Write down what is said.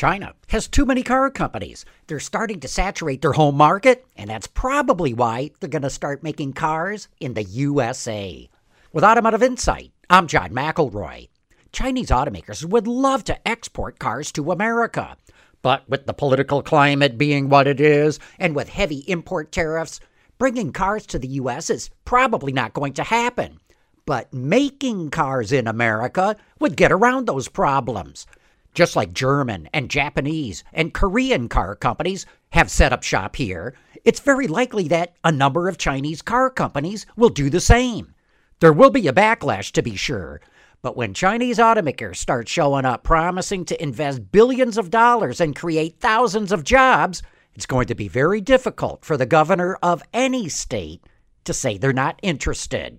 China has too many car companies. They're starting to saturate their home market, and that's probably why they're going to start making cars in the USA. With Automotive Insight, I'm John McElroy. Chinese automakers would love to export cars to America. But with the political climate being what it is, and with heavy import tariffs, bringing cars to the U.S. is probably not going to happen. But making cars in America would get around those problems. Just like German and Japanese and Korean car companies have set up shop here, it's very likely that a number of Chinese car companies will do the same. There will be a backlash, to be sure, but when Chinese automakers start showing up promising to invest billions of dollars and create thousands of jobs, it's going to be very difficult for the governor of any state to say they're not interested.